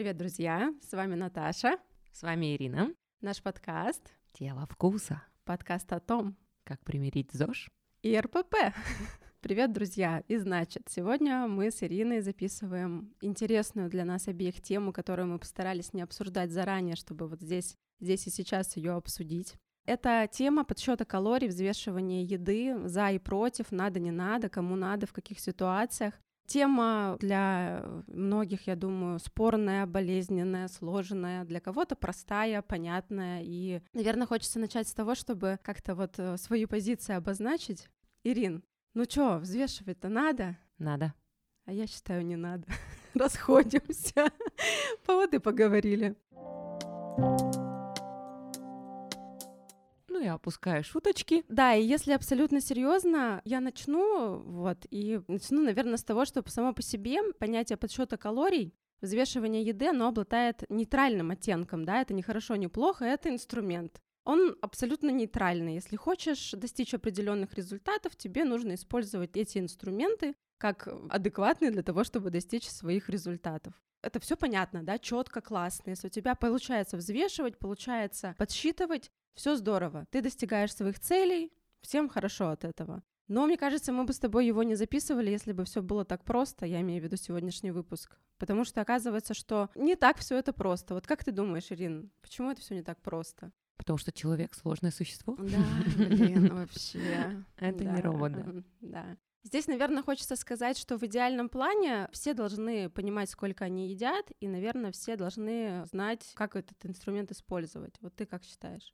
Привет, друзья! С вами Наташа. С вами Ирина. Наш подкаст «Тело вкуса». Подкаст о том, как примирить ЗОЖ и РПП. Привет, друзья! И значит, сегодня мы с Ириной записываем интересную для нас обеих тему, которую мы постарались не обсуждать заранее, чтобы вот здесь, здесь и сейчас ее обсудить. Это тема подсчета калорий, взвешивания еды, за и против, надо, не надо, кому надо, в каких ситуациях. Тема для многих, я думаю, спорная, болезненная, сложная, для кого-то простая, понятная. И, наверное, хочется начать с того, чтобы как-то вот э, свою позицию обозначить. Ирин, ну чё, взвешивать-то надо? Надо. А я считаю, не надо. Расходимся. Поводы поговорили. Ну, я опускаю шуточки. Да, и если абсолютно серьезно, я начну, вот, и начну, наверное, с того, что само по себе понятие подсчета калорий взвешивание еды, оно обладает нейтральным оттенком, да, это не хорошо, не плохо, это инструмент. Он абсолютно нейтральный. Если хочешь достичь определенных результатов, тебе нужно использовать эти инструменты как адекватные для того, чтобы достичь своих результатов. Это все понятно, да, четко, классно. Если у тебя получается взвешивать, получается подсчитывать, все здорово, ты достигаешь своих целей, всем хорошо от этого. Но мне кажется, мы бы с тобой его не записывали, если бы все было так просто. Я имею в виду сегодняшний выпуск. Потому что оказывается, что не так все это просто. Вот как ты думаешь, Ирин, почему это все не так просто? Потому что человек сложное существо. Да, блин, вообще. Это не робот, Да. Здесь, наверное, хочется сказать, что в идеальном плане все должны понимать, сколько они едят, и, наверное, все должны знать, как этот инструмент использовать. Вот ты как считаешь?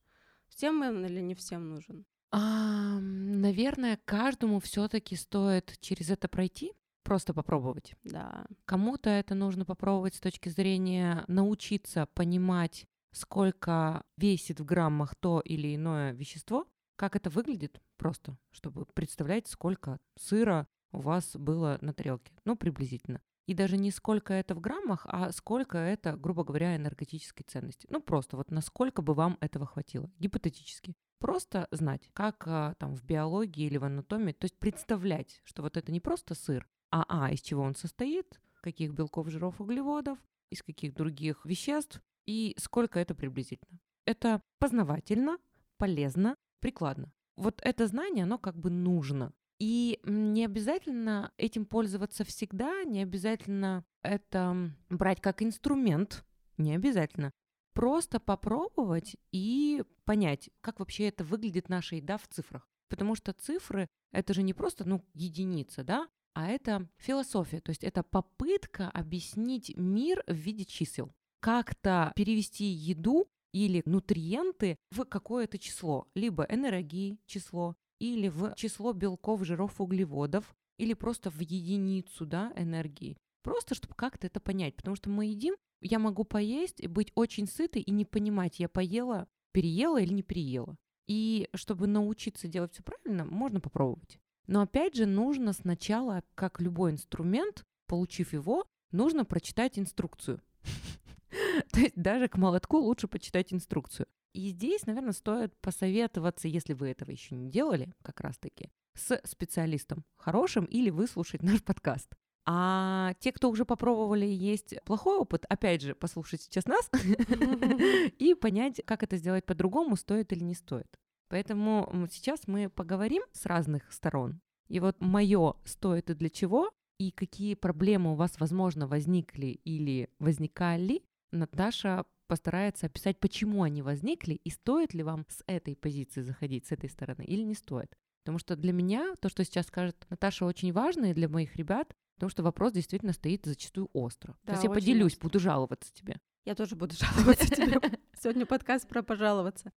Всем он или не всем нужен? А, наверное, каждому все-таки стоит через это пройти, просто попробовать. Да. Кому-то это нужно попробовать с точки зрения научиться понимать, сколько весит в граммах то или иное вещество, как это выглядит просто, чтобы представлять, сколько сыра у вас было на тарелке. Ну, приблизительно. И даже не сколько это в граммах, а сколько это, грубо говоря, энергетической ценности. Ну, просто вот насколько бы вам этого хватило, гипотетически. Просто знать, как а, там в биологии или в анатомии, то есть представлять, что вот это не просто сыр, а а, из чего он состоит, каких белков, жиров, углеводов, из каких других веществ и сколько это приблизительно. Это познавательно, полезно, прикладно. Вот это знание, оно как бы нужно. И не обязательно этим пользоваться всегда, не обязательно это брать как инструмент, не обязательно. Просто попробовать и понять, как вообще это выглядит наша еда в цифрах. Потому что цифры — это же не просто, ну, единица, да, а это философия, то есть это попытка объяснить мир в виде чисел. Как-то перевести еду или нутриенты в какое-то число, либо энергии число, или в число белков, жиров, углеводов, или просто в единицу да, энергии. Просто чтобы как-то это понять. Потому что мы едим, я могу поесть и быть очень сытой и не понимать, я поела, переела или не переела. И чтобы научиться делать все правильно, можно попробовать. Но опять же, нужно сначала, как любой инструмент, получив его, нужно прочитать инструкцию. То есть даже к молотку лучше почитать инструкцию. И здесь, наверное, стоит посоветоваться, если вы этого еще не делали, как раз-таки, с специалистом хорошим или выслушать наш подкаст. А те, кто уже попробовали есть плохой опыт, опять же, послушать сейчас нас и понять, как это сделать по-другому, стоит или не стоит. Поэтому сейчас мы поговорим с разных сторон. И вот мое стоит и для чего, и какие проблемы у вас, возможно, возникли или возникали, Наташа постарается описать, почему они возникли и стоит ли вам с этой позиции заходить, с этой стороны, или не стоит. Потому что для меня то, что сейчас скажет Наташа, очень важно, и для моих ребят, потому что вопрос действительно стоит зачастую остро. Да, то есть я поделюсь, остро. буду жаловаться тебе. Я тоже буду жаловаться тебе. Сегодня подкаст про пожаловаться.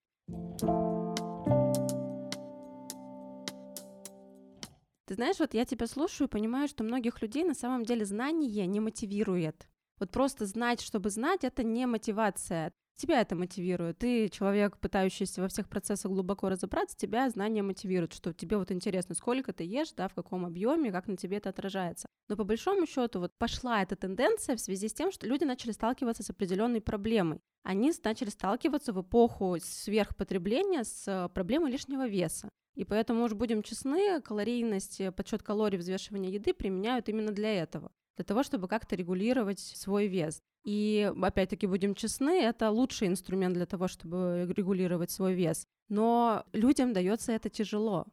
Ты знаешь, вот я тебя слушаю и понимаю, что многих людей на самом деле знание не мотивирует. Вот просто знать, чтобы знать, это не мотивация. Тебя это мотивирует. Ты человек, пытающийся во всех процессах глубоко разобраться, тебя знания мотивируют, что тебе вот интересно, сколько ты ешь, да, в каком объеме, как на тебе это отражается. Но по большому счету вот пошла эта тенденция в связи с тем, что люди начали сталкиваться с определенной проблемой. Они начали сталкиваться в эпоху сверхпотребления с проблемой лишнего веса. И поэтому, уж будем честны, калорийность, подсчет калорий, взвешивание еды применяют именно для этого для того, чтобы как-то регулировать свой вес. И опять-таки будем честны, это лучший инструмент для того, чтобы регулировать свой вес. Но людям дается это тяжело.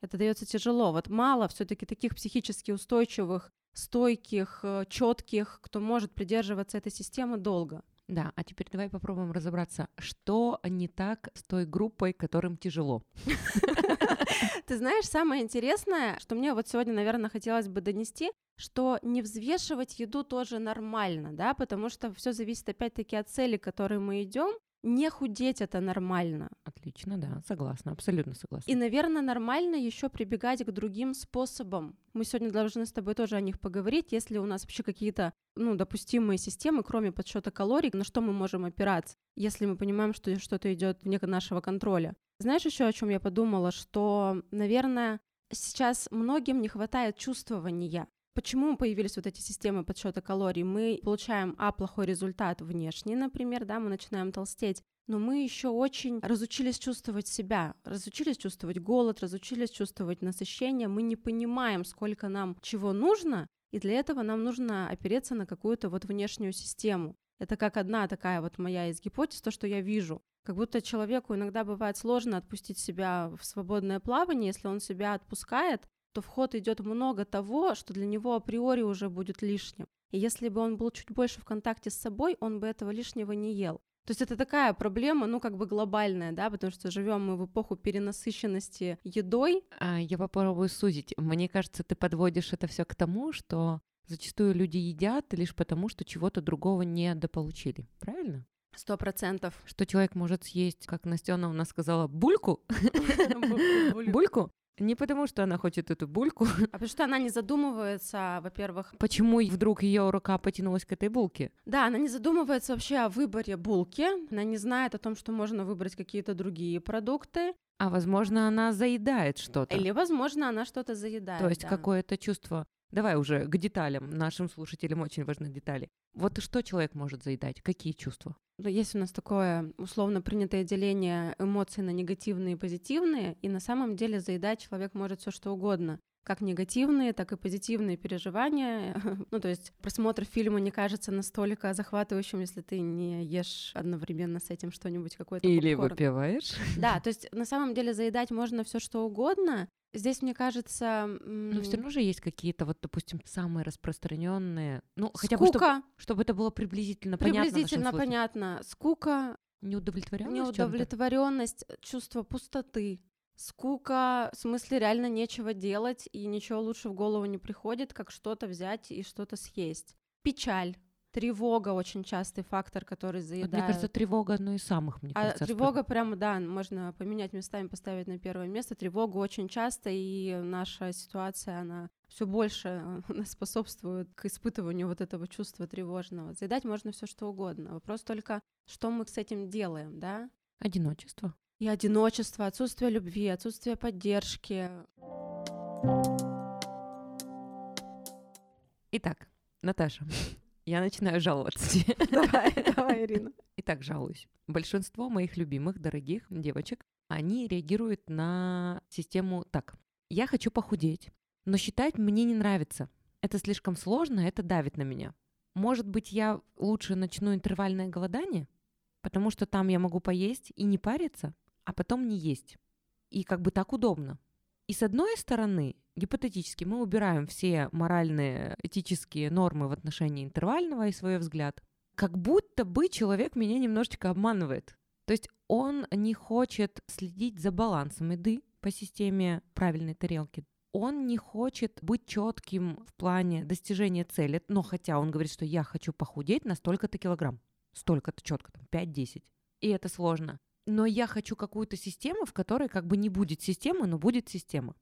Это дается тяжело. Вот мало все-таки таких психически устойчивых, стойких, э, четких, кто может придерживаться этой системы долго. Да, а теперь давай попробуем разобраться, что не так с той группой, которым тяжело. Ты знаешь, самое интересное, что мне вот сегодня, наверное, хотелось бы донести, что не взвешивать еду тоже нормально, да, потому что все зависит опять-таки от цели, к которой мы идем. Не худеть это нормально. Отлично, да, согласна, абсолютно согласна. И, наверное, нормально еще прибегать к другим способам. Мы сегодня должны с тобой тоже о них поговорить, если у нас вообще какие-то, ну, допустимые системы, кроме подсчета калорий, на что мы можем опираться, если мы понимаем, что что-то идет вне нашего контроля. Знаешь еще, о чем я подумала, что, наверное, сейчас многим не хватает чувствования. Почему появились вот эти системы подсчета калорий? Мы получаем, а, плохой результат внешний, например, да, мы начинаем толстеть, но мы еще очень разучились чувствовать себя, разучились чувствовать голод, разучились чувствовать насыщение, мы не понимаем, сколько нам чего нужно, и для этого нам нужно опереться на какую-то вот внешнюю систему. Это как одна такая вот моя из гипотез, то, что я вижу. Как будто человеку иногда бывает сложно отпустить себя в свободное плавание, если он себя отпускает, то в ход идет много того, что для него априори уже будет лишним. И если бы он был чуть больше в контакте с собой, он бы этого лишнего не ел. То есть это такая проблема, ну, как бы глобальная, да, потому что живем мы в эпоху перенасыщенности едой. А, я попробую сузить. Мне кажется, ты подводишь это все к тому, что зачастую люди едят лишь потому, что чего-то другого не дополучили. Правильно? Сто процентов. Что человек может съесть, как Настена у нас сказала, бульку, бульку, не потому, что она хочет эту бульку. А потому что она не задумывается, во-первых. Почему вдруг ее рука потянулась к этой булке? Да, она не задумывается вообще о выборе булки. Она не знает о том, что можно выбрать какие-то другие продукты. А возможно, она заедает что-то. Или, возможно, она что-то заедает. То есть да. какое-то чувство. Давай уже к деталям. Нашим слушателям очень важны детали. Вот что человек может заедать? Какие чувства? Есть у нас такое условно принятое деление эмоций на негативные и позитивные, и на самом деле заедать человек может все что угодно как негативные, так и позитивные переживания. ну, то есть просмотр фильма не кажется настолько захватывающим, если ты не ешь одновременно с этим что-нибудь какое-то. Или попкорн. выпиваешь. Да, то есть на самом деле заедать можно все что угодно. Здесь, мне кажется... Но все равно же есть какие-то, вот, допустим, самые распространенные. Ну, хотя бы, чтобы, чтобы это было приблизительно, понятно. Приблизительно понятно. Скука. Неудовлетворенность. Неудовлетворенность, чувство пустоты. Скука, в смысле реально нечего делать, и ничего лучше в голову не приходит, как что-то взять и что-то съесть. Печаль. Тревога очень частый фактор, который заедает. Мне кажется, тревога одно из самых, мне а кажется. Тревога прямо, да, можно поменять местами, поставить на первое место. Тревога очень часто, и наша ситуация, она все больше способствует к испытыванию вот этого чувства тревожного. Заедать можно все что угодно. Вопрос только, что мы с этим делаем, да? Одиночество. И одиночество, отсутствие любви, отсутствие поддержки. Итак, Наташа, я начинаю жаловаться. Давай, давай, Ирина. Итак, жалуюсь. Большинство моих любимых, дорогих девочек, они реагируют на систему так. Я хочу похудеть, но считать мне не нравится. Это слишком сложно, это давит на меня. Может быть, я лучше начну интервальное голодание? Потому что там я могу поесть и не париться, а потом не есть. И как бы так удобно. И с одной стороны, гипотетически мы убираем все моральные, этические нормы в отношении интервального и свой взгляд, как будто бы человек меня немножечко обманывает. То есть он не хочет следить за балансом еды по системе правильной тарелки. Он не хочет быть четким в плане достижения цели, но хотя он говорит, что я хочу похудеть на столько-то килограмм, столько-то четко, там 5-10. И это сложно. Но я хочу какую-то систему, в которой как бы не будет системы, но будет система.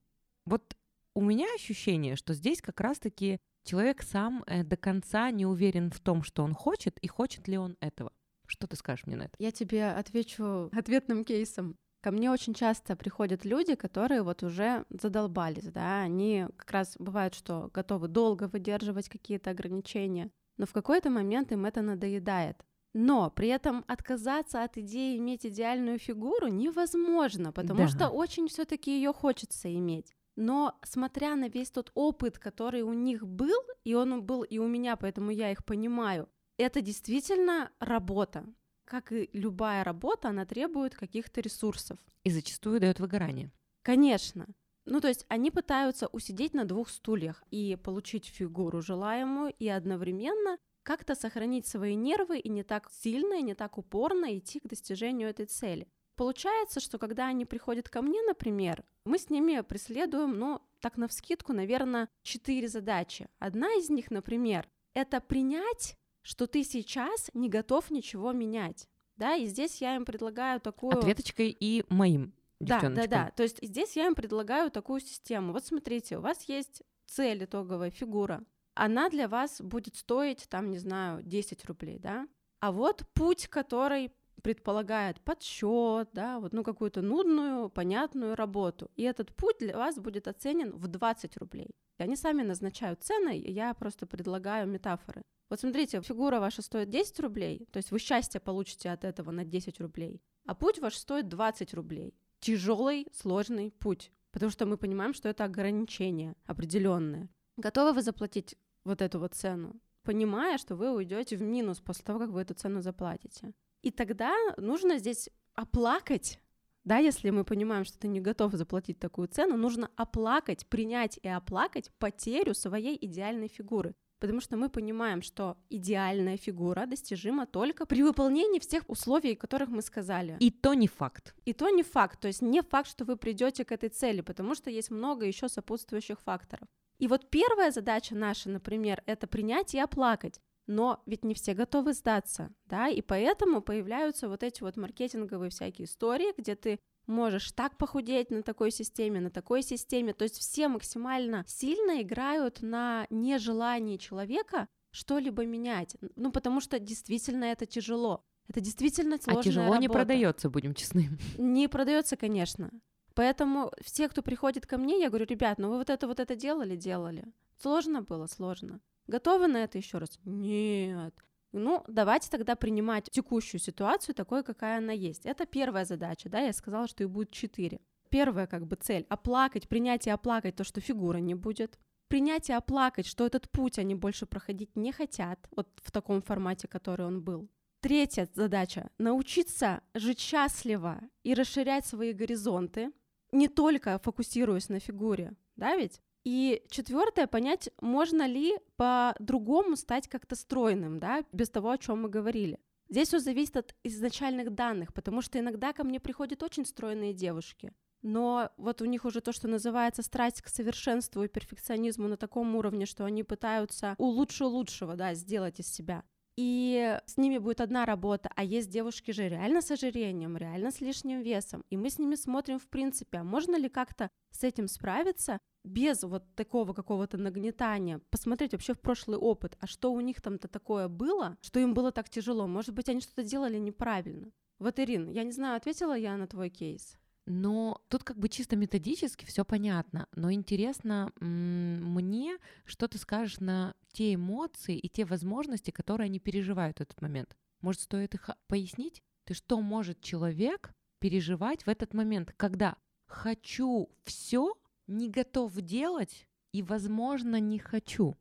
Вот у меня ощущение, что здесь как раз-таки человек сам э, до конца не уверен в том, что он хочет, и хочет ли он этого. Что ты скажешь мне на это? Я тебе отвечу ответным кейсом. Ко мне очень часто приходят люди, которые вот уже задолбались, да, они как раз бывают, что готовы долго выдерживать какие-то ограничения, но в какой-то момент им это надоедает. Но при этом отказаться от идеи иметь идеальную фигуру невозможно, потому да. что очень все-таки ее хочется иметь. Но смотря на весь тот опыт, который у них был, и он был и у меня, поэтому я их понимаю, это действительно работа. Как и любая работа, она требует каких-то ресурсов. И зачастую дает выгорание. Конечно. Ну, то есть они пытаются усидеть на двух стульях и получить фигуру желаемую, и одновременно как-то сохранить свои нервы и не так сильно, и не так упорно идти к достижению этой цели. Получается, что когда они приходят ко мне, например, мы с ними преследуем, ну, так на вскидку, наверное, четыре задачи. Одна из них, например, это принять, что ты сейчас не готов ничего менять. Да, и здесь я им предлагаю такую... Ответочкой и моим да, да, да. То есть здесь я им предлагаю такую систему. Вот смотрите, у вас есть цель итоговая, фигура. Она для вас будет стоить, там, не знаю, 10 рублей, да? А вот путь, который предполагает подсчет, да, вот, ну, какую-то нудную, понятную работу. И этот путь для вас будет оценен в 20 рублей. И они сами назначают цены, я просто предлагаю метафоры. Вот смотрите, фигура ваша стоит 10 рублей, то есть вы счастье получите от этого на 10 рублей, а путь ваш стоит 20 рублей тяжелый, сложный путь, потому что мы понимаем, что это ограничение определенное. Готовы вы заплатить вот эту вот цену, понимая, что вы уйдете в минус после того, как вы эту цену заплатите. И тогда нужно здесь оплакать да, если мы понимаем, что ты не готов заплатить такую цену, нужно оплакать, принять и оплакать потерю своей идеальной фигуры потому что мы понимаем, что идеальная фигура достижима только при выполнении всех условий, которых мы сказали. И то не факт. И то не факт, то есть не факт, что вы придете к этой цели, потому что есть много еще сопутствующих факторов. И вот первая задача наша, например, это принять и оплакать. Но ведь не все готовы сдаться, да, и поэтому появляются вот эти вот маркетинговые всякие истории, где ты можешь так похудеть на такой системе, на такой системе. То есть все максимально сильно играют на нежелании человека что-либо менять. Ну, потому что действительно это тяжело. Это действительно сложная А тяжело работа. не продается, будем честны. Не продается, конечно. Поэтому все, кто приходит ко мне, я говорю, ребят, ну вы вот это вот это делали, делали. Сложно было, сложно. Готовы на это еще раз? Нет. Ну, давайте тогда принимать текущую ситуацию такой, какая она есть. Это первая задача, да, я сказала, что их будет четыре. Первая как бы цель — оплакать, принять и оплакать то, что фигуры не будет. Принять и оплакать, что этот путь они больше проходить не хотят, вот в таком формате, который он был. Третья задача — научиться жить счастливо и расширять свои горизонты, не только фокусируясь на фигуре, да ведь? И четвертое, понять, можно ли по-другому стать как-то стройным, да, без того, о чем мы говорили. Здесь все зависит от изначальных данных, потому что иногда ко мне приходят очень стройные девушки, но вот у них уже то, что называется страсть к совершенству и перфекционизму на таком уровне, что они пытаются у лучше лучшего, да, сделать из себя. И с ними будет одна работа, а есть девушки же реально с ожирением, реально с лишним весом, и мы с ними смотрим в принципе, а можно ли как-то с этим справиться, без вот такого какого-то нагнетания, посмотреть вообще в прошлый опыт, а что у них там-то такое было, что им было так тяжело, может быть, они что-то делали неправильно. Вот, Ирин, я не знаю, ответила я на твой кейс? Но тут как бы чисто методически все понятно. Но интересно мне, что ты скажешь на те эмоции и те возможности, которые они переживают в этот момент. Может, стоит их пояснить? Ты что может человек переживать в этот момент, когда хочу все, не готов делать и, возможно, не хочу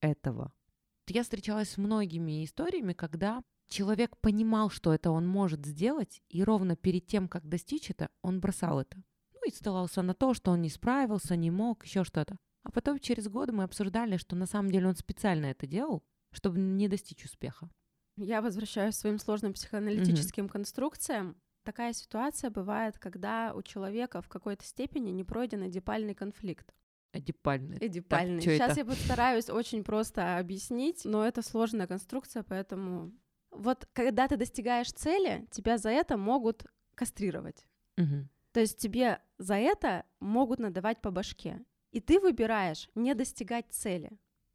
этого. Я встречалась с многими историями, когда человек понимал, что это он может сделать, и ровно перед тем, как достичь это, он бросал это. Ну и ссылался на то, что он не справился, не мог, еще что-то. А потом через годы мы обсуждали, что на самом деле он специально это делал, чтобы не достичь успеха. Я возвращаюсь к своим сложным психоаналитическим mm-hmm. конструкциям. Такая ситуация бывает, когда у человека в какой-то степени не пройден эдипальный конфликт. Эдипальный. Эдипальный. Так, Сейчас это? я постараюсь очень просто объяснить, но это сложная конструкция, поэтому вот когда ты достигаешь цели, тебя за это могут кастрировать. Угу. То есть тебе за это могут надавать по башке. И ты выбираешь не достигать цели.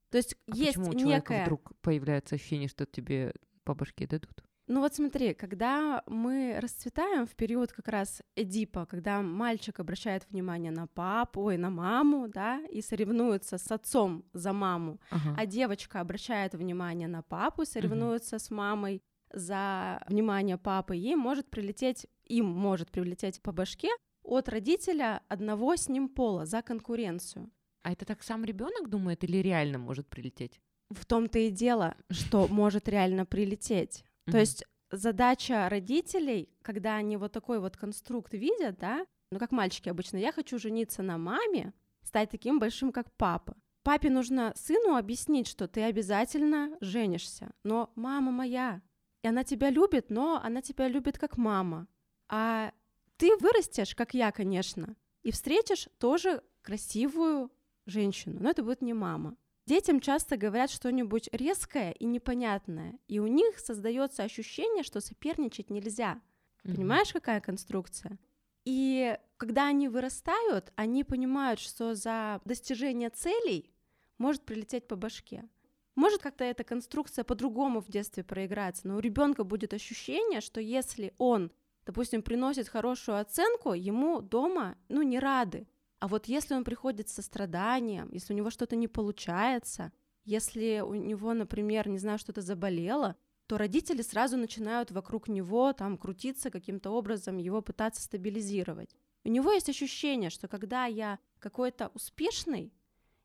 То есть а есть почему у некая... вдруг появляется ощущение, что тебе по башке дадут? Ну вот смотри, когда мы расцветаем в период как раз Эдипа, когда мальчик обращает внимание на папу и на маму, да, и соревнуется с отцом за маму, ага. а девочка обращает внимание на папу, соревнуется угу. с мамой за внимание папы, ей может прилететь, им может прилететь по башке от родителя одного с ним пола за конкуренцию. А это так сам ребенок думает или реально может прилететь? В том-то и дело, что может реально прилететь. То есть задача родителей, когда они вот такой вот конструкт видят, да, ну как мальчики обычно, я хочу жениться на маме, стать таким большим, как папа. Папе нужно сыну объяснить, что ты обязательно женишься, но мама моя, и она тебя любит, но она тебя любит как мама. А ты вырастешь, как я, конечно, и встретишь тоже красивую женщину, но это будет не мама. Детям часто говорят что-нибудь резкое и непонятное, и у них создается ощущение, что соперничать нельзя. Mm-hmm. Понимаешь, какая конструкция? И когда они вырастают, они понимают, что за достижение целей может прилететь по башке. Может как-то эта конструкция по-другому в детстве проиграться, но у ребенка будет ощущение, что если он, допустим, приносит хорошую оценку, ему дома, ну, не рады. А вот если он приходит со страданием, если у него что-то не получается, если у него, например, не знаю, что-то заболело, то родители сразу начинают вокруг него там крутиться каким-то образом, его пытаться стабилизировать. У него есть ощущение, что когда я какой-то успешный,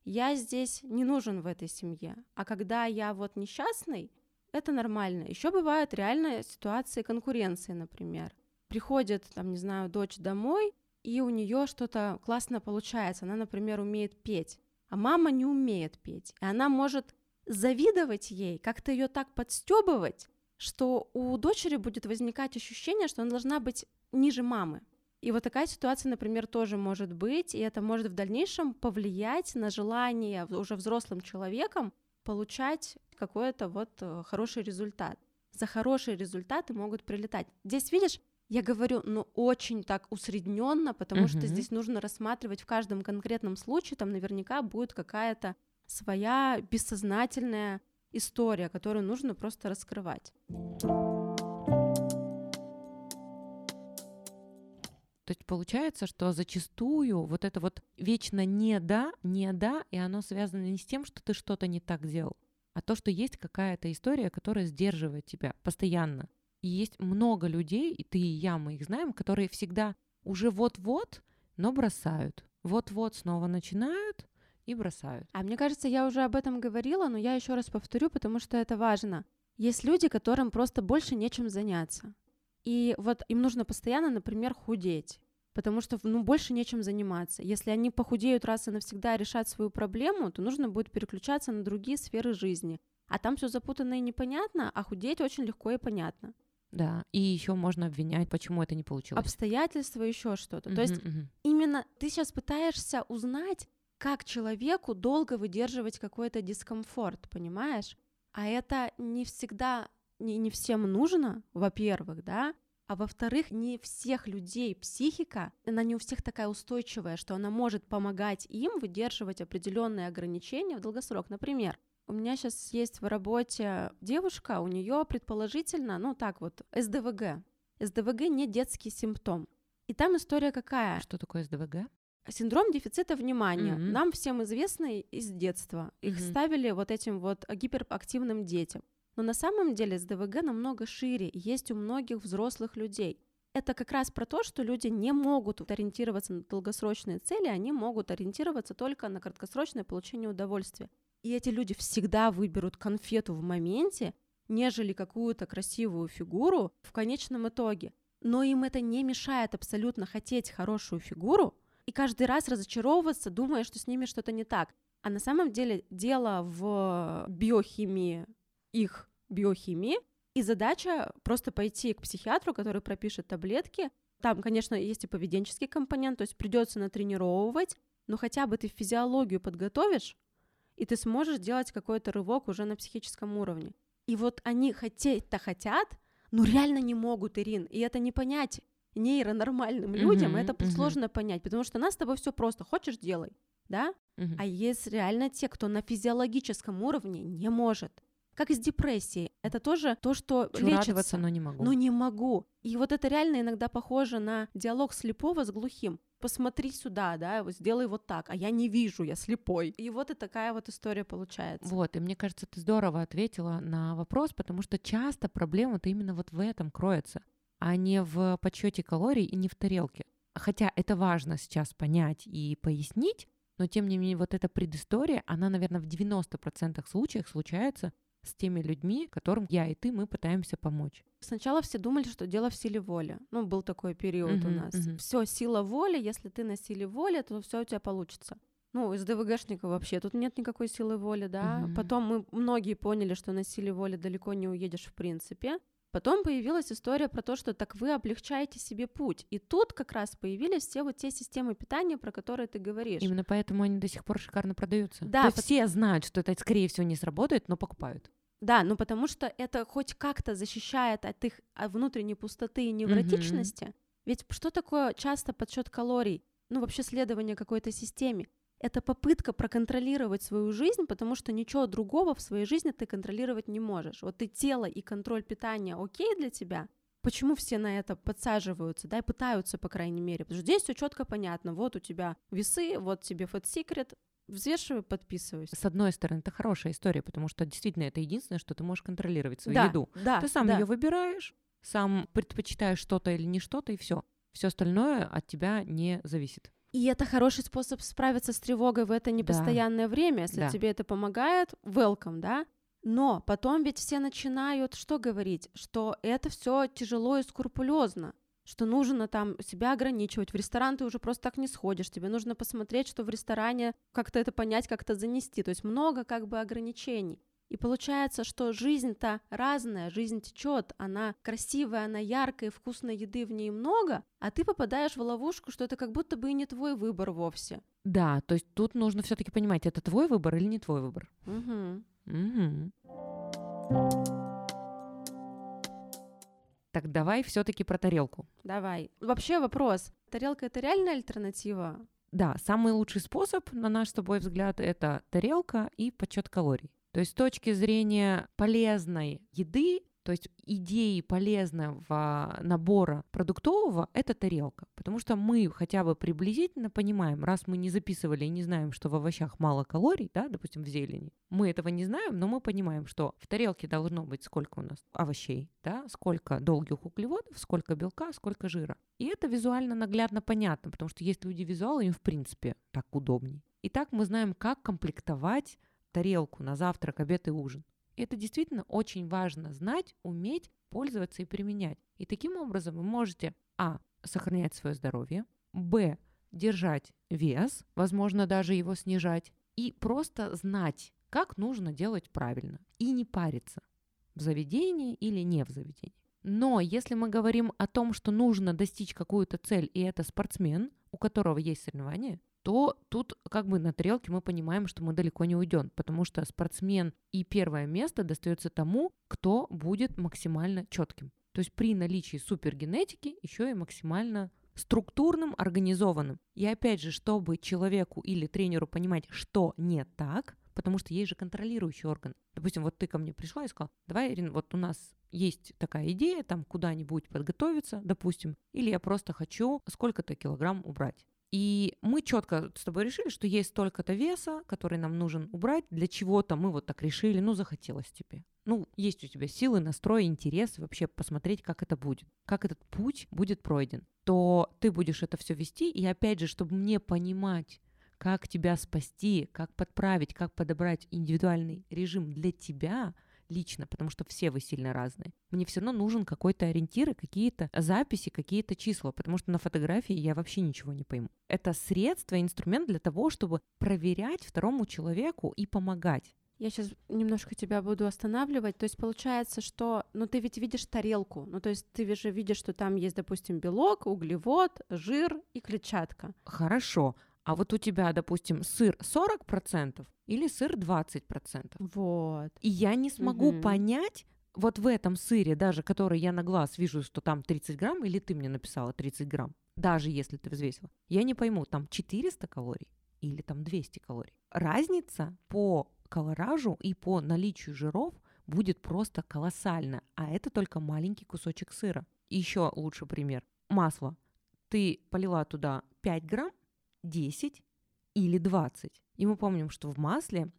я здесь не нужен в этой семье. А когда я вот несчастный, это нормально. Еще бывают реальные ситуации конкуренции, например. Приходит, там, не знаю, дочь домой, и у нее что-то классно получается. Она, например, умеет петь, а мама не умеет петь. И она может завидовать ей, как-то ее так подстебывать, что у дочери будет возникать ощущение, что она должна быть ниже мамы. И вот такая ситуация, например, тоже может быть, и это может в дальнейшем повлиять на желание уже взрослым человеком получать какой-то вот э, хороший результат. За хорошие результаты могут прилетать. Здесь, видишь, я говорю, ну, очень так усредненно, потому uh-huh. что здесь нужно рассматривать в каждом конкретном случае, там наверняка будет какая-то своя бессознательная история, которую нужно просто раскрывать. То есть получается, что зачастую вот это вот вечно не да, не да, и оно связано не с тем, что ты что-то не так делал, а то, что есть какая-то история, которая сдерживает тебя постоянно. И есть много людей, и ты, и я, мы их знаем, которые всегда уже вот-вот, но бросают. Вот-вот снова начинают и бросают. А мне кажется, я уже об этом говорила, но я еще раз повторю, потому что это важно. Есть люди, которым просто больше нечем заняться. И вот им нужно постоянно, например, худеть потому что ну, больше нечем заниматься. Если они похудеют раз и навсегда решать свою проблему, то нужно будет переключаться на другие сферы жизни. А там все запутанно и непонятно, а худеть очень легко и понятно. Да, и еще можно обвинять, почему это не получилось. Обстоятельства, еще что-то. Uh-huh, То есть uh-huh. именно ты сейчас пытаешься узнать, как человеку долго выдерживать какой-то дискомфорт, понимаешь? А это не всегда, не, не всем нужно, во-первых, да, а во-вторых, не всех людей психика, она не у всех такая устойчивая, что она может помогать им выдерживать определенные ограничения в долгосрок. Например, у меня сейчас есть в работе девушка, у нее предположительно, ну так вот, СДВГ. СДВГ не детский симптом. И там история какая? Что такое СДВГ? Синдром дефицита внимания. Mm-hmm. Нам всем известный из детства. Их mm-hmm. ставили вот этим вот гиперактивным детям. Но на самом деле СДВГ намного шире, есть у многих взрослых людей. Это как раз про то, что люди не могут ориентироваться на долгосрочные цели, они могут ориентироваться только на краткосрочное получение удовольствия. И эти люди всегда выберут конфету в моменте, нежели какую-то красивую фигуру в конечном итоге. Но им это не мешает абсолютно хотеть хорошую фигуру и каждый раз разочаровываться, думая, что с ними что-то не так. А на самом деле дело в биохимии, их биохимии, и задача просто пойти к психиатру, который пропишет таблетки. Там, конечно, есть и поведенческий компонент, то есть придется натренировывать, но хотя бы ты физиологию подготовишь, и ты сможешь делать какой-то рывок уже на психическом уровне. И вот они хотеть-то хотят, но реально не могут, Ирин, и это не понять нейронормальным людям, uh-huh, это uh-huh. сложно понять, потому что у нас с тобой все просто, хочешь делай, да? Uh-huh. А есть реально те, кто на физиологическом уровне не может. Как и с депрессией. Это тоже то, что Хочу лечится. радоваться, но не могу. Но не могу. И вот это реально иногда похоже на диалог слепого с глухим посмотри сюда, да, сделай вот так, а я не вижу, я слепой. И вот и такая вот история получается. Вот, и мне кажется, ты здорово ответила на вопрос, потому что часто проблема-то именно вот в этом кроется, а не в подсчете калорий и не в тарелке. Хотя это важно сейчас понять и пояснить, но тем не менее вот эта предыстория, она, наверное, в 90% случаев случается с теми людьми, которым я и ты, мы пытаемся помочь. Сначала все думали, что дело в силе воли. Ну, был такой период uh-huh, у нас. Uh-huh. Все, сила воли, если ты на силе воли, то все у тебя получится. Ну, из ДВГшника вообще тут нет никакой силы воли, да. Uh-huh. Потом мы многие поняли, что на силе воли далеко не уедешь в принципе. Потом появилась история про то, что так вы облегчаете себе путь. И тут как раз появились все вот те системы питания, про которые ты говоришь. Именно поэтому они до сих пор шикарно продаются. Да. То есть все знают, что это, скорее всего, не сработает, но покупают. Да, ну потому что это хоть как-то защищает от их внутренней пустоты и невротичности. Mm-hmm. Ведь что такое часто подсчет калорий? Ну, вообще следование какой-то системе это попытка проконтролировать свою жизнь, потому что ничего другого в своей жизни ты контролировать не можешь. Вот ты тело и контроль питания окей для тебя, почему все на это подсаживаются, да, и пытаются, по крайней мере, потому что здесь все четко понятно, вот у тебя весы, вот тебе Fat Secret, взвешивай, подписывайся. С одной стороны, это хорошая история, потому что действительно это единственное, что ты можешь контролировать свою да, еду. Да, ты сам да. ее выбираешь, сам предпочитаешь что-то или не что-то, и все. Все остальное от тебя не зависит. И это хороший способ справиться с тревогой в это непостоянное да. время. Если да. тебе это помогает, welcome, да? Но потом ведь все начинают что говорить? Что это все тяжело и скрупулезно что нужно там себя ограничивать. В ресторан ты уже просто так не сходишь. Тебе нужно посмотреть, что в ресторане как-то это понять, как-то занести. То есть много как бы ограничений. И получается, что жизнь-то разная, жизнь течет, она красивая, она яркая, вкусной еды в ней много, а ты попадаешь в ловушку, что это как будто бы и не твой выбор вовсе. Да, то есть тут нужно все-таки понимать, это твой выбор или не твой выбор. Угу. Угу. Так давай все-таки про тарелку. Давай. Вообще вопрос: тарелка это реальная альтернатива? Да, самый лучший способ, на наш с тобой взгляд, это тарелка и подсчет калорий. То есть с точки зрения полезной еды, то есть идеи полезного набора продуктового — это тарелка. Потому что мы хотя бы приблизительно понимаем, раз мы не записывали и не знаем, что в овощах мало калорий, да, допустим, в зелени, мы этого не знаем, но мы понимаем, что в тарелке должно быть сколько у нас овощей, да, сколько долгих углеводов, сколько белка, сколько жира. И это визуально наглядно понятно, потому что есть люди визуалы, им в принципе так удобней. Итак, мы знаем, как комплектовать тарелку на завтрак, обед и ужин. Это действительно очень важно знать, уметь пользоваться и применять. И таким образом вы можете а. сохранять свое здоровье, б. держать вес, возможно, даже его снижать, и просто знать, как нужно делать правильно, и не париться в заведении или не в заведении. Но если мы говорим о том, что нужно достичь какую-то цель, и это спортсмен, у которого есть соревнования, то тут как бы на тарелке мы понимаем, что мы далеко не уйдем, потому что спортсмен и первое место достается тому, кто будет максимально четким. То есть при наличии супергенетики еще и максимально структурным, организованным. И опять же, чтобы человеку или тренеру понимать, что не так, потому что есть же контролирующий орган. Допустим, вот ты ко мне пришла и сказала, давай, Ирина, вот у нас есть такая идея, там куда-нибудь подготовиться, допустим, или я просто хочу сколько-то килограмм убрать. И мы четко с тобой решили, что есть столько-то веса, который нам нужен убрать. Для чего-то мы вот так решили, ну, захотелось тебе. Ну, есть у тебя силы, настрой, интерес вообще посмотреть, как это будет, как этот путь будет пройден. То ты будешь это все вести, и опять же, чтобы мне понимать, как тебя спасти, как подправить, как подобрать индивидуальный режим для тебя, лично, потому что все вы сильно разные. Мне все равно нужен какой-то ориентир, какие-то записи, какие-то числа, потому что на фотографии я вообще ничего не пойму. Это средство, инструмент для того, чтобы проверять второму человеку и помогать. Я сейчас немножко тебя буду останавливать. То есть получается, что, ну ты ведь видишь тарелку, ну то есть ты же видишь, что там есть, допустим, белок, углевод, жир и клетчатка. Хорошо. А вот у тебя, допустим, сыр 40% или сыр 20%. Вот. И я не смогу угу. понять, вот в этом сыре, даже который я на глаз вижу, что там 30 грамм, или ты мне написала 30 грамм, даже если ты взвесила, я не пойму, там 400 калорий или там 200 калорий. Разница по колоражу и по наличию жиров будет просто колоссальна, а это только маленький кусочек сыра. Еще лучший пример. Масло. Ты полила туда 5 грамм, 10 или 20. И мы помним, что в масле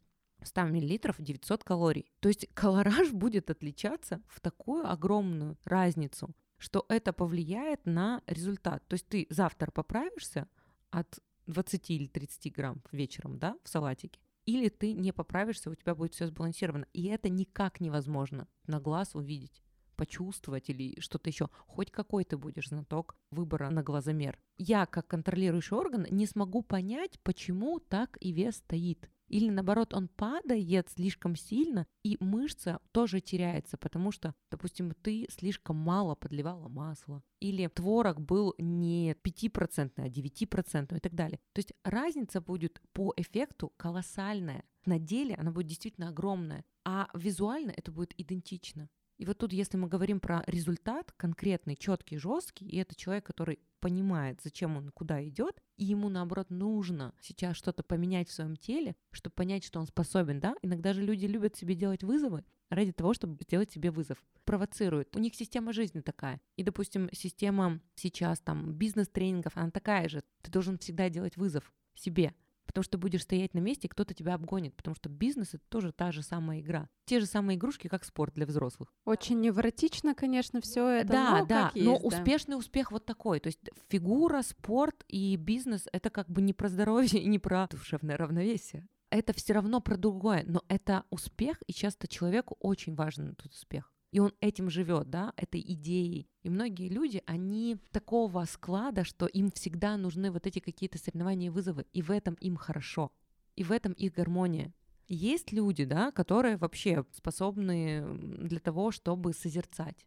100 мл 900 калорий. То есть колораж будет отличаться в такую огромную разницу, что это повлияет на результат. То есть ты завтра поправишься от 20 или 30 грамм вечером, да, в салатике, или ты не поправишься, у тебя будет все сбалансировано. И это никак невозможно на глаз увидеть почувствовать или что-то еще. Хоть какой ты будешь знаток выбора на глазомер. Я, как контролирующий орган, не смогу понять, почему так и вес стоит. Или наоборот, он падает слишком сильно, и мышца тоже теряется, потому что, допустим, ты слишком мало подливала масла, или творог был не 5%, а 9% и так далее. То есть разница будет по эффекту колоссальная. На деле она будет действительно огромная, а визуально это будет идентично. И вот тут, если мы говорим про результат конкретный, четкий, жесткий, и это человек, который понимает, зачем он куда идет, и ему наоборот нужно сейчас что-то поменять в своем теле, чтобы понять, что он способен, да? Иногда же люди любят себе делать вызовы ради того, чтобы сделать себе вызов. Провоцируют. У них система жизни такая. И, допустим, система сейчас там бизнес-тренингов, она такая же. Ты должен всегда делать вызов себе потому что будешь стоять на месте, и кто-то тебя обгонит, потому что бизнес — это тоже та же самая игра. Те же самые игрушки, как спорт для взрослых. Очень невротично, конечно, все это. Да, но да, есть, но да. успешный успех вот такой. То есть фигура, спорт и бизнес — это как бы не про здоровье и не про душевное равновесие. Это все равно про другое, но это успех, и часто человеку очень важен этот успех и он этим живет, да, этой идеей. И многие люди, они такого склада, что им всегда нужны вот эти какие-то соревнования и вызовы, и в этом им хорошо, и в этом их гармония. Есть люди, да, которые вообще способны для того, чтобы созерцать.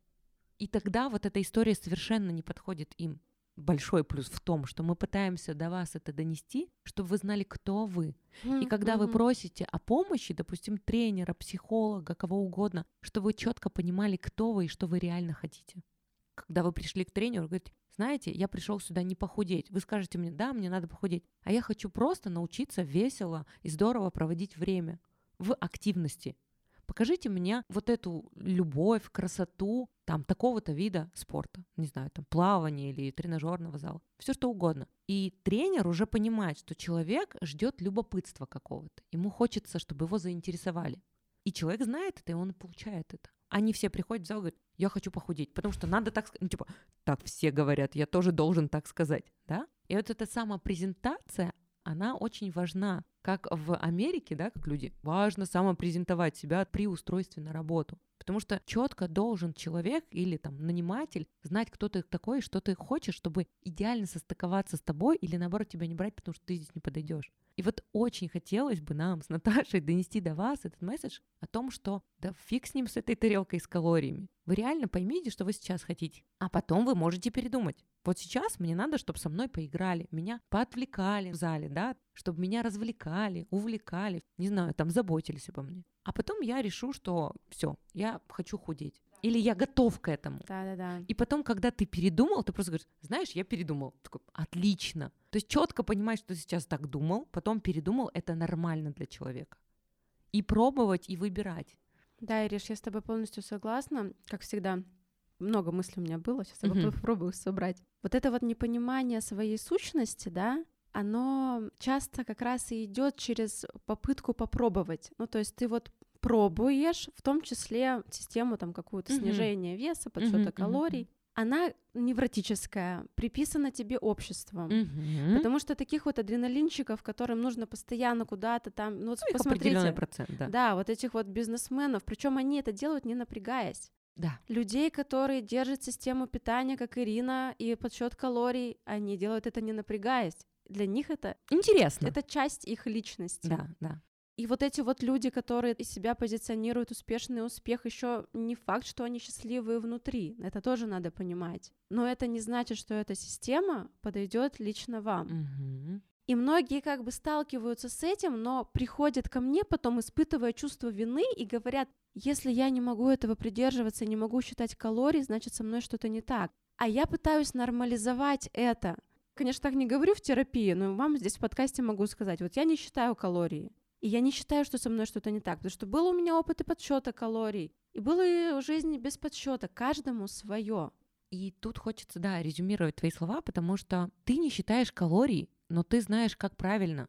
И тогда вот эта история совершенно не подходит им большой плюс в том, что мы пытаемся до вас это донести, чтобы вы знали, кто вы. И когда вы просите о помощи, допустим, тренера, психолога, кого угодно, что вы четко понимали, кто вы и что вы реально хотите. Когда вы пришли к тренеру, говорите, знаете, я пришел сюда не похудеть. Вы скажете мне, да, мне надо похудеть. А я хочу просто научиться весело и здорово проводить время в активности. Покажите мне вот эту любовь, красоту, там, такого-то вида спорта, не знаю, там, плавания или тренажерного зала, все что угодно. И тренер уже понимает, что человек ждет любопытства какого-то, ему хочется, чтобы его заинтересовали. И человек знает это, и он получает это. Они все приходят в зал и говорят, я хочу похудеть, потому что надо так сказать, ну, типа, так все говорят, я тоже должен так сказать, да? И вот эта самопрезентация, она очень важна. Как в Америке, да, как люди, важно самопрезентовать себя при устройстве на работу. Потому что четко должен человек или там наниматель знать, кто ты такой, что ты хочешь, чтобы идеально состыковаться с тобой или наоборот тебя не брать, потому что ты здесь не подойдешь. И вот очень хотелось бы нам с Наташей донести до вас этот месседж о том, что да фиг с ним, с этой тарелкой с калориями. Вы реально поймите, что вы сейчас хотите. А потом вы можете передумать. Вот сейчас мне надо, чтобы со мной поиграли, меня поотвлекали в зале, да, чтобы меня развлекали, увлекали, не знаю, там заботились обо мне. А потом я решу, что все, я хочу худеть. Или я готов к этому. Да, да, да. И потом, когда ты передумал, ты просто говоришь, знаешь, я передумал. Такой, отлично. То есть четко понимать, что ты сейчас так думал, потом передумал, это нормально для человека. И пробовать, и выбирать. Да, Ириш, я с тобой полностью согласна. Как всегда, много мыслей у меня было, сейчас я Мгм. попробую собрать. Вот это вот непонимание своей сущности, да, оно часто как раз и идет через попытку попробовать. Ну, то есть ты вот пробуешь, в том числе систему там какую-то Мгм. снижения веса, подсчета мгм, калорий. Она невротическая, приписана тебе обществом. Мгм. Потому что таких вот адреналинчиков, которым нужно постоянно куда-то там, ну вот Ну, определенный посмотрите, процент, да. да, вот этих вот бизнесменов, причем они это делают не напрягаясь. Да. Людей, которые держат систему питания, как Ирина, и подсчет калорий, они делают это не напрягаясь. Для них это, Интересно. это часть их личности. Да, да. И вот эти вот люди, которые из себя позиционируют успешный успех, еще не факт, что они счастливые внутри. Это тоже надо понимать. Но это не значит, что эта система подойдет лично вам. Мгм. И многие как бы сталкиваются с этим, но приходят ко мне потом, испытывая чувство вины, и говорят, если я не могу этого придерживаться, не могу считать калорий, значит, со мной что-то не так. А я пытаюсь нормализовать это. Конечно, так не говорю в терапии, но вам здесь в подкасте могу сказать, вот я не считаю калории. И я не считаю, что со мной что-то не так, потому что был у меня опыт и подсчета калорий, и было и жизнь без подсчета, каждому свое. И тут хочется, да, резюмировать твои слова, потому что ты не считаешь калорий, но ты знаешь, как правильно.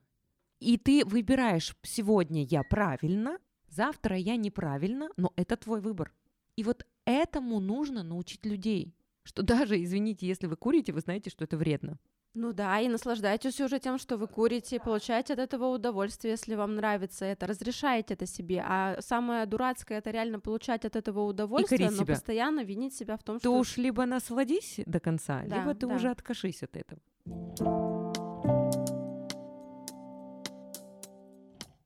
И ты выбираешь сегодня я правильно, завтра я неправильно, но это твой выбор. И вот этому нужно научить людей, что даже, извините, если вы курите, вы знаете, что это вредно. Ну да, и наслаждайтесь уже тем, что вы курите, получаете от этого удовольствие, если вам нравится это, разрешаете это себе. А самое дурацкое это реально получать от этого удовольствие, но себя. постоянно винить себя в том, Ты что... уж либо насладись до конца, Да, либо ты да. уже откажись от этого.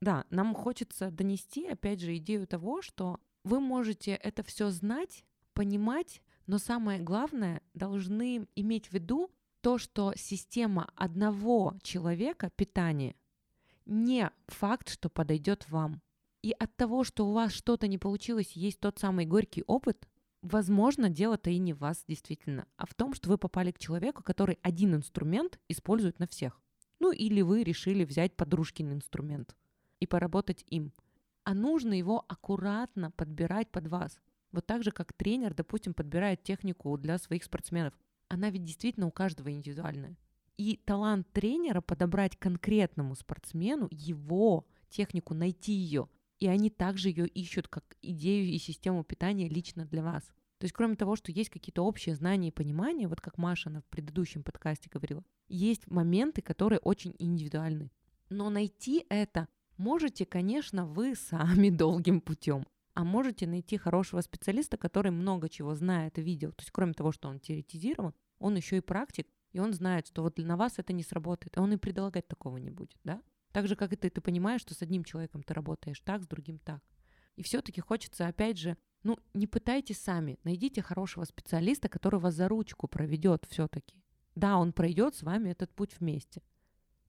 Да, нам хочется донести, опять же, идею того, что вы можете это все знать, понимать, но самое главное, должны иметь в виду то, что система одного человека питания не факт, что подойдет вам. И от того, что у вас что-то не получилось, есть тот самый горький опыт, возможно, дело-то и не в вас действительно, а в том, что вы попали к человеку, который один инструмент использует на всех. Ну или вы решили взять подружкин инструмент и поработать им. А нужно его аккуратно подбирать под вас. Вот так же, как тренер, допустим, подбирает технику для своих спортсменов. Она ведь действительно у каждого индивидуальная. И талант тренера подобрать конкретному спортсмену его технику, найти ее. И они также ее ищут как идею и систему питания лично для вас. То есть кроме того, что есть какие-то общие знания и понимания, вот как Маша на предыдущем подкасте говорила, есть моменты, которые очень индивидуальны. Но найти это можете, конечно, вы сами долгим путем. А можете найти хорошего специалиста, который много чего знает и видел. То есть кроме того, что он теоретизирован, он еще и практик, и он знает, что вот на вас это не сработает, а он и предлагать такого не будет, да? Так же, как и ты, ты понимаешь, что с одним человеком ты работаешь так, с другим так. И все-таки хочется, опять же, ну, не пытайтесь сами, найдите хорошего специалиста, который вас за ручку проведет все-таки. Да, он пройдет с вами этот путь вместе,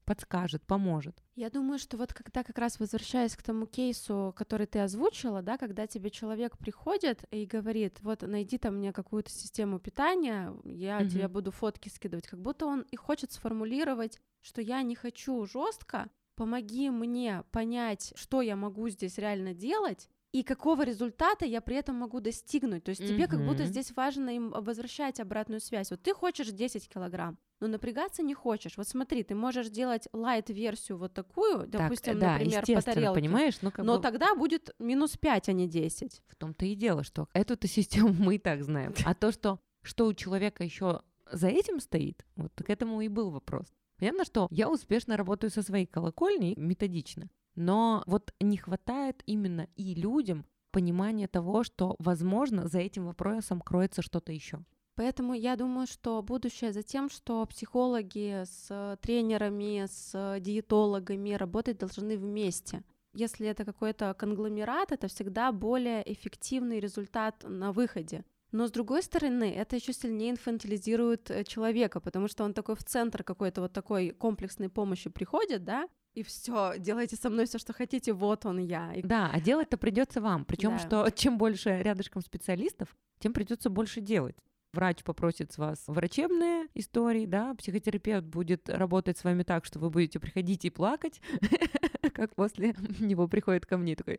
подскажет, поможет. Я думаю, что вот когда как раз возвращаясь к тому кейсу, который ты озвучила, да, когда тебе человек приходит и говорит, вот найди там мне какую-то систему питания, я Мгм. тебе буду фотки скидывать, как будто он и хочет сформулировать, что я не хочу жестко, помоги мне понять, что я могу здесь реально делать, и какого результата я при этом могу достигнуть. То есть тебе как будто здесь важно им возвращать обратную связь. Вот ты хочешь 10 килограмм, но напрягаться не хочешь. Вот смотри, ты можешь делать лайт-версию вот такую, допустим, так, да, например, по тарелке, понимаешь? Ну, как но бы тогда будет минус 5, а не 10. в том-то и дело, что эту-то систему мы и так знаем. А то, что, что у человека еще за этим стоит, вот к этому и был вопрос. Понятно, что я успешно работаю со своей колокольней методично, но вот не хватает именно и людям понимания того, что, возможно, за этим вопросом кроется что-то еще. Поэтому я думаю, что будущее за тем, что психологи с тренерами, с диетологами работать должны вместе. Если это какой-то конгломерат, это всегда более эффективный результат на выходе. Но с другой стороны, это еще сильнее инфантилизирует э, человека, потому что он такой в центр какой-то вот такой комплексной помощи приходит, да, и все, делайте со мной все, что хотите, вот он я. И Да, а делать-то придется вам. Причем, Да. что чем больше рядышком специалистов, тем придется больше делать. Врач попросит с вас врачебные истории, да, психотерапевт будет работать с вами так, что вы будете приходить и плакать, как после него приходит ко мне такой,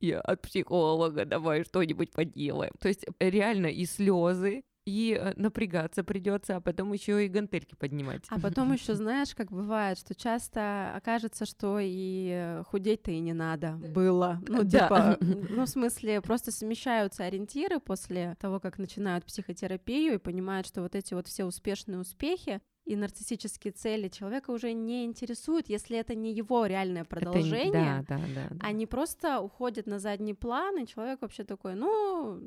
я от психолога, давай что-нибудь поделаем. То есть реально и слезы, и э, напрягаться придется, а потом еще и гантельки поднимать. А потом еще знаешь, как бывает, что часто окажется, что и э, худеть-то и не надо было. Ну, типа, ну, в смысле, просто смещаются ориентиры после того, как начинают психотерапию и понимают, что вот эти вот все успешные успехи и нарциссические цели человека уже не интересуют, если это не его реальное Это не- продолжение. Да, да, да. да. Они просто уходят на задний план, и человек вообще такой, ну,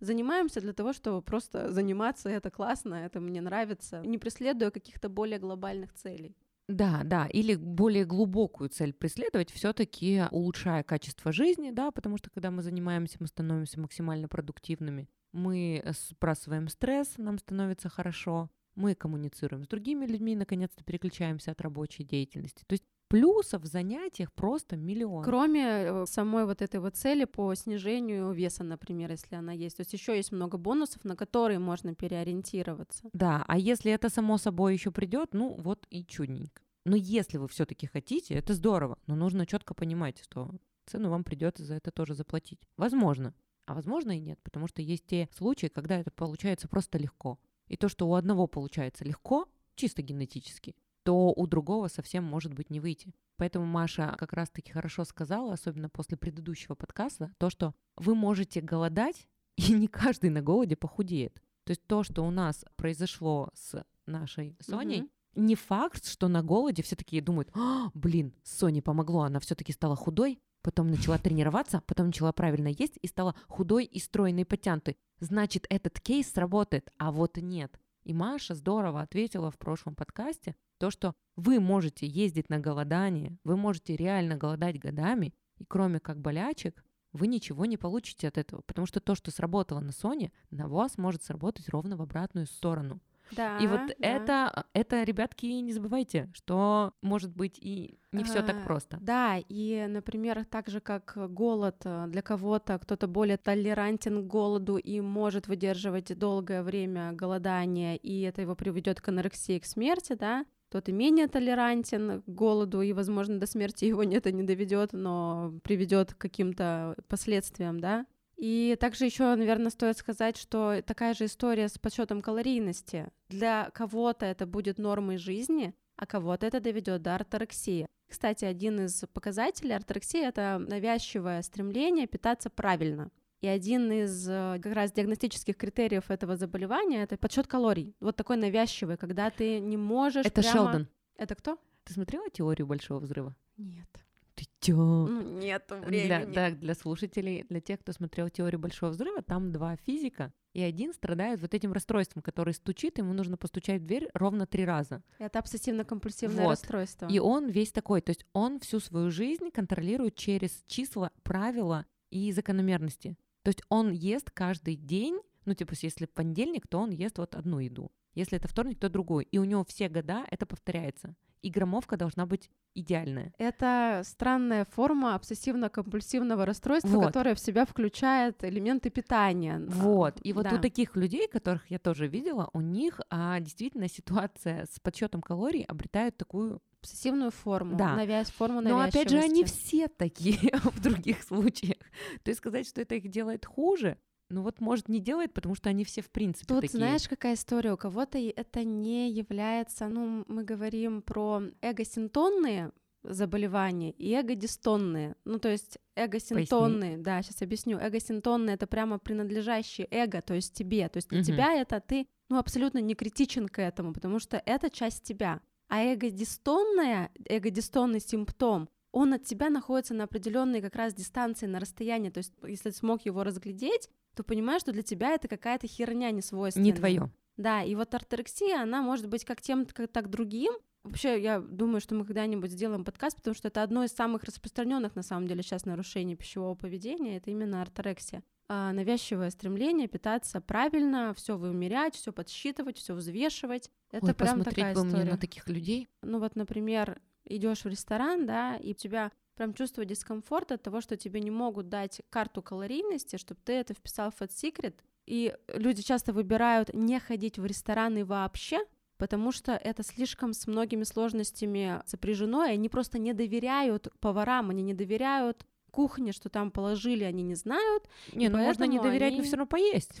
занимаемся для того, чтобы просто заниматься, это классно, это мне нравится, не преследуя каких-то более глобальных целей. Да, да, или более глубокую цель преследовать, все-таки улучшая качество жизни, да, потому что когда мы занимаемся, мы становимся максимально продуктивными, мы э, сбрасываем стресс, нам становится хорошо, мы коммуницируем с другими людьми, наконец-то переключаемся от рабочей деятельности. То есть плюсов в занятиях просто миллион. Кроме э, самой вот этой вот цели по снижению веса, например, если она есть. То есть еще есть много бонусов, на которые можно переориентироваться. Да, а если это само собой еще придет, ну вот и чудненько. Но если вы все-таки хотите, это здорово, но нужно четко понимать, что цену вам придется за это тоже заплатить. Возможно. А возможно и нет, потому что есть те случаи, когда это получается просто легко. И то, что у одного получается легко, чисто генетически, то у другого совсем может быть не выйти. Поэтому Маша как раз-таки хорошо сказала, особенно после предыдущего подкаста, то, что вы можете голодать, и не каждый на голоде похудеет. То есть то, что у нас произошло с нашей Соней, Мгм. не факт, что на голоде все такие думают, «А, блин, Соне помогло, она все-таки стала худой, потом начала тренироваться, потом начала правильно есть и стала худой и стройной, и потянутой. Значит, этот кейс сработает, а вот нет. И Маша здорово ответила в прошлом подкасте, то, что вы можете ездить на голодание, вы можете реально голодать годами, и кроме как болячек, вы ничего не получите от этого, потому что то, что сработало на Соне, на вас может сработать ровно в обратную сторону. Да, И вот да. это, это, ребятки, не забывайте, что может быть и не все так А, просто. Да, и, например, так же как голод э, для кого-то, кто-то более толерантен к голоду и может выдерживать долгое время голодания, и это его приведет к анорексии, к смерти, да, кто-то менее толерантен к голоду, и, возможно, до смерти его это не доведет, но приведет к каким-то последствиям, да. И также еще, наверное, стоит сказать, что такая же история с подсчетом калорийности. Для кого-то это будет нормой жизни, а кого-то это доведет до орторексии. Кстати, один из показателей орторексии — это навязчивое стремление питаться правильно. И один из э, как раз диагностических критериев этого заболевания — это подсчет калорий. Вот такой навязчивый, когда ты не можешь Это прямо- Шелдон. Это кто? Ты смотрела теорию большого взрыва? Нет. Ты чё? Ну, нет Для, времени. да, для слушателей, для тех, кто смотрел теорию большого взрыва, там два физика, и один страдает вот этим расстройством, который стучит, ему нужно постучать в дверь ровно три раза. Это обсессивно-компульсивное Вот. расстройство. И он весь такой, то есть он всю свою жизнь контролирует через числа, правила и закономерности. То есть он ест каждый день, ну типа если понедельник, то он ест вот одну еду. Если это вторник, то другую. И у него все года это повторяется. И граммовка должна быть идеальная. Это странная форма обсессивно-компульсивного расстройства, Вот. которое в себя включает элементы питания. Вот. И вот Да. у таких людей, которых я тоже видела, у них а, действительно ситуация с подсчетом калорий обретает такую. обсессивную форму, Да. навязь, форму Но опять же, они все такие в других случаях. То есть сказать, что это их делает хуже, ну вот может не делает, потому что они все в принципе Тут такие. знаешь, какая история? У кого-то это не является, ну, мы говорим про эгосинтонные заболевания и эгодистонные. Ну, то есть эгосинтонные, да, сейчас объясню. Эгосинтонные — это прямо принадлежащие эго, то есть тебе. То есть для Мгм. тебя это ты, ну, абсолютно не критичен к этому, потому что это часть тебя. А эгодистонная, эгодистонный симптом, он от тебя находится на определенной как раз дистанции, на расстоянии. То есть, если ты смог его разглядеть, то понимаешь, что для тебя это какая-то херня не свойственная. не твое. Да, и вот орторексия, она может быть как тем, как, так другим. Вообще, я думаю, что мы когда-нибудь сделаем подкаст, потому что это одно из самых распространенных на самом деле сейчас нарушений пищевого поведения, это именно орторексия. А, навязчивое стремление питаться правильно, все вымерять, все подсчитывать, все взвешивать. Это Ой, прям посмотреть такая бы мне история. на таких людей. Ну вот, например, идешь в ресторан, да, и у тебя прям чувство дискомфорта от того, что тебе не могут дать карту калорийности, чтобы ты это вписал в Fat Secret. И люди часто выбирают не ходить в рестораны вообще, потому что это слишком с многими сложностями сопряжено, и они просто не доверяют поварам, они не доверяют кухне, что там положили, они не знают. Не, ну можно не доверять, но они- все равно поесть.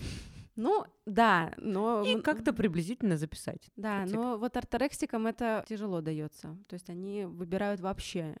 Ну, да, но... И как-то приблизительно записать. Да, но вот орторексикам это тяжело дается. То есть они выбирают вообще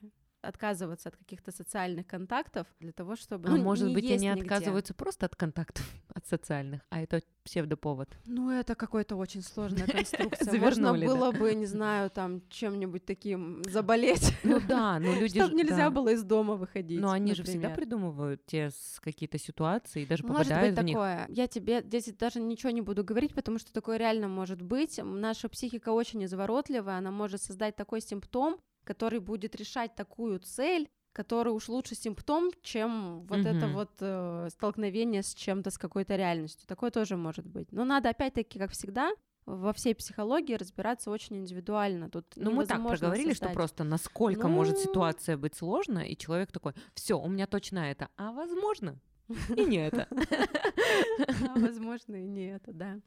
отказываться от каких-то социальных контактов для того, чтобы... А ну, может не быть, они нигде. отказываются просто от контактов, от социальных, а это псевдоповод. Ну, это какой-то очень сложная конструкция. Можно Завернули, да. было бы, не знаю, там, чем-нибудь таким заболеть, Ну да, но люди чтобы ж- нельзя да. было из дома выходить. Но они же всегда придумывают те какие-то ситуации и даже Может попадают быть в них. такое. Я тебе здесь даже ничего не буду говорить, потому что такое реально может быть. Наша психика очень изворотливая, она может создать такой симптом, который будет решать такую цель, который уж лучше симптом, чем вот это Мгм. вот э, столкновение с чем-то, с какой-то реальностью. Такое тоже может быть. Но надо опять-таки, как всегда, во всей психологии разбираться очень индивидуально. Тут Ну, мы так проговорили, что создать. просто насколько может Ну. ситуация быть сложно, и человек такой, все, у меня точно это, а возможно, и не это. А, Возможно, и не это, да.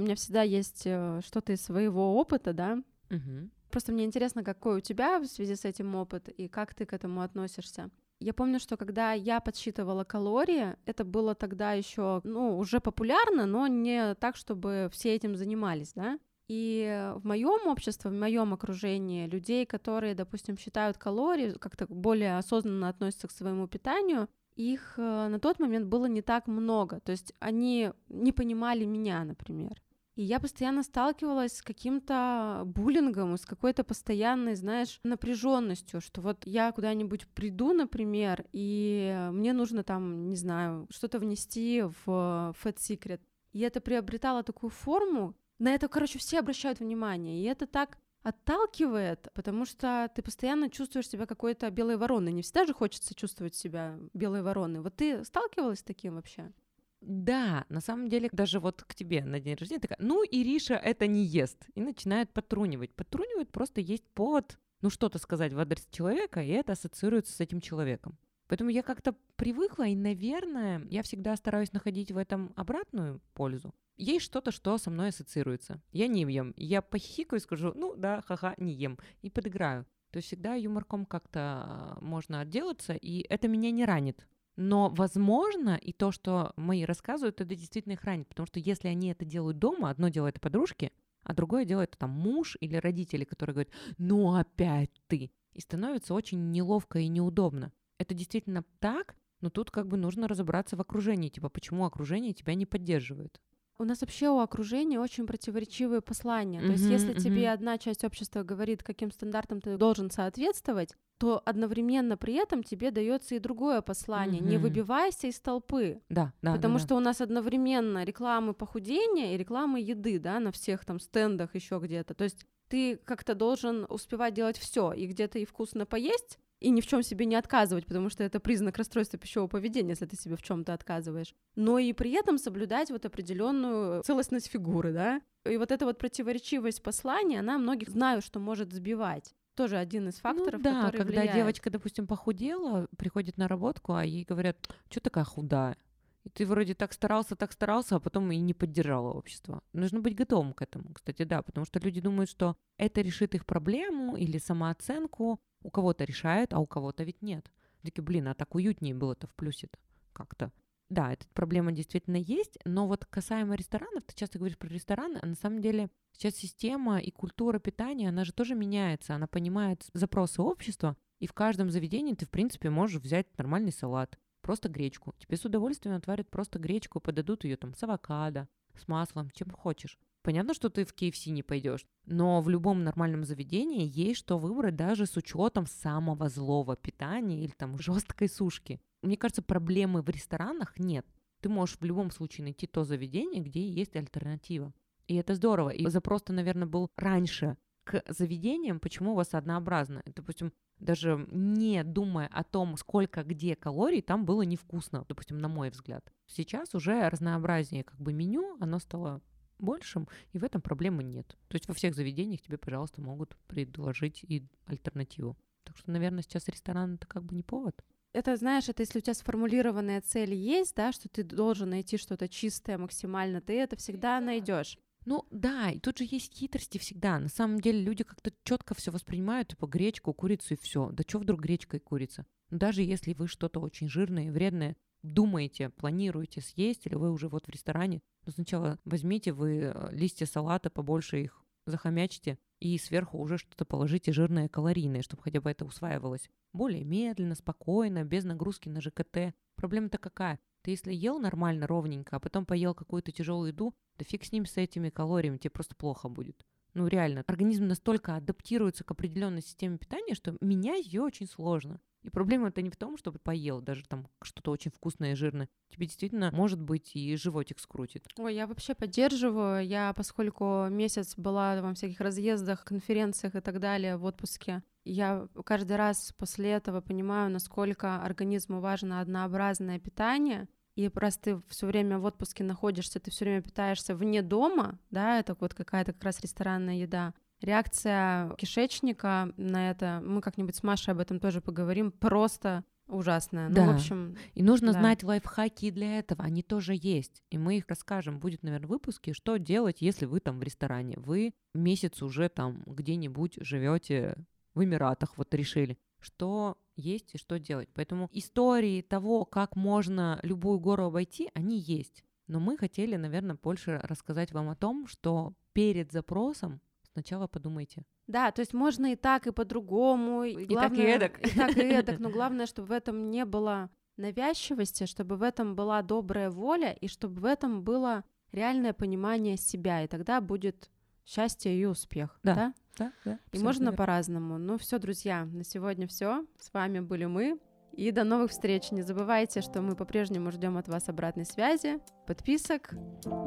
У меня всегда есть э, что-то из своего опыта, да. Мгм. Просто мне интересно, какой у тебя в связи с этим опыт и как ты к этому относишься. Я помню, что когда я подсчитывала калории, это было тогда еще, ну, уже популярно, но не так, чтобы все этим занимались, да. И в моем обществе, в моем окружении людей, которые, допустим, считают калории, как-то более осознанно относятся к своему питанию, их э, на тот момент было не так много. То есть они не понимали меня, например. И я постоянно сталкивалась с каким-то буллингом, с какой-то постоянной, знаешь, напряженностью, что вот я куда-нибудь приду, например, и мне нужно там, не знаю, что-то внести в Fat Secret. И это приобретало такую форму. На это, короче, все обращают внимание. И это так отталкивает, потому что ты постоянно чувствуешь себя какой-то белой вороной. Не всегда же хочется чувствовать себя белой вороной. Вот ты сталкивалась с таким вообще? Да, на самом деле, даже вот к тебе на день рождения такая, ну, Ириша это не ест. И начинает подтрунивать. Подтрунивать просто есть повод, ну, что-то сказать в адрес человека, и это ассоциируется с этим человеком. Поэтому я как-то привыкла, и, наверное, я всегда стараюсь находить в этом обратную пользу. Есть что-то, что со мной ассоциируется. Я не ем. Я похихикаю и скажу, ну да, ха-ха, не ем. И подыграю. То есть всегда юморком как-то а, можно отделаться, и это меня не ранит. Но, возможно, и то, что мои рассказывают, это действительно их ранит, потому что если они это делают дома, одно дело это подружки, а другое дело это там муж или родители, которые говорят, ну опять ты. И становится очень неловко и неудобно. Это действительно так, но тут как бы нужно разобраться в окружении, типа почему окружение тебя не поддерживает у нас вообще у окружения очень противоречивые послания. Mm-hmm, То есть, если mm-hmm. тебе одна часть общества говорит, каким стандартам ты должен соответствовать, то одновременно при этом тебе дается и другое послание. Mm-hmm. Не выбивайся из толпы. Да, да. Потому да, что у нас одновременно рекламы похудения и рекламы еды, да, на всех там стендах еще где-то. То есть ты как-то должен успевать делать все и где-то и вкусно поесть, и ни в чем себе не отказывать, потому что это признак расстройства пищевого поведения, если ты себе в чем-то отказываешь. Но и при этом соблюдать вот определенную целостность фигуры, да. И вот эта вот противоречивость послания, она многих знаю, что может сбивать. Тоже один из ну факторов, ну, да, который когда влияет. девочка, допустим, похудела, приходит на работку, а ей говорят, что такая худая? И ты вроде так старался, так старался, а потом и не поддержала общество. Нужно быть готовым к этому, кстати, да, потому что люди думают, что это решит их проблему или самооценку, у кого-то решает, а у кого-то ведь нет. Такие, блин, а так уютнее было-то в плюсе-то как-то. Да, эта проблема действительно есть, но вот касаемо ресторанов, ты часто говоришь про рестораны, а на самом деле сейчас система и культура питания, она же тоже меняется, она понимает запросы общества, и в каждом заведении ты, в принципе, можешь взять нормальный салат, просто гречку. Тебе с удовольствием отварят просто гречку, подадут ее там с авокадо, с маслом, чем хочешь. Понятно, что ты в KFC не пойдешь, но в любом нормальном заведении есть что выбрать даже с учетом самого злого питания или там жесткой сушки. Мне кажется, проблемы в ресторанах нет. Ты можешь в любом случае найти то заведение, где есть альтернатива. И это здорово. И запрос-то, наверное, был раньше к заведениям, почему у вас однообразно. Допустим, даже не думая о том, сколько где калорий, там было невкусно, допустим, на мой взгляд. Сейчас уже разнообразнее как бы меню, оно стало большим, и в этом проблемы нет. То есть во всех заведениях тебе, пожалуйста, могут предложить и альтернативу. Так что, наверное, сейчас ресторан это как бы не повод. Это, знаешь, это если у тебя сформулированная цель есть, да, что ты должен найти что-то чистое максимально, ты это всегда найдешь. Ну да, и тут же есть хитрости всегда. На самом деле люди как-то четко все воспринимают, типа гречку, курицу и все. Да что вдруг гречка и курица? Даже если вы что-то очень жирное и вредное думаете, планируете съесть, или вы уже вот в ресторане, но сначала возьмите вы э, листья салата, побольше их захомячьте, и сверху уже что-то положите жирное, калорийное, чтобы хотя бы это усваивалось. Более медленно, спокойно, без нагрузки на ЖКТ. Проблема-то какая? Ты если ел нормально, ровненько, а потом поел какую-то тяжелую еду, да фиг с ним, с этими калориями, тебе просто плохо будет. Ну реально, организм настолько адаптируется к определенной системе питания, что менять ее очень сложно. И проблема это не в том, чтобы поел даже там что-то очень вкусное и жирное. Тебе действительно, может быть, и животик скрутит. Ой, я вообще поддерживаю. Я, поскольку месяц была во всяких разъездах, конференциях и так далее в отпуске, я каждый раз после этого понимаю, насколько организму важно однообразное питание. И раз ты все время в отпуске находишься, ты все время питаешься вне дома, да, это вот какая-то как раз ресторанная еда, Реакция кишечника на это, мы как-нибудь с Машей об этом тоже поговорим, просто ужасная. Да. Ну, в общем, и нужно да. знать лайфхаки для этого, они тоже есть. И мы их расскажем. Будет, наверное, в выпуске, что делать, если вы там в ресторане. Вы месяц уже там где-нибудь живете в Эмиратах, вот решили, что есть и что делать. Поэтому истории того, как можно любую гору обойти, они есть. Но мы хотели, наверное, больше рассказать вам о том, что перед запросом Сначала подумайте. Да, то есть можно и так, и по-другому. И, и главное, так, и эдак. И так, и эдак, но главное, чтобы в этом не было навязчивости, чтобы в этом была добрая воля и чтобы в этом было реальное понимание себя, и тогда будет счастье и успех. Да. да? Да, да, И можно по-разному. Ну все, друзья, на сегодня все. С вами были мы. И до новых встреч. Не забывайте, что мы по-прежнему ждем от вас обратной связи, подписок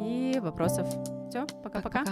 и вопросов. Все, пока-пока.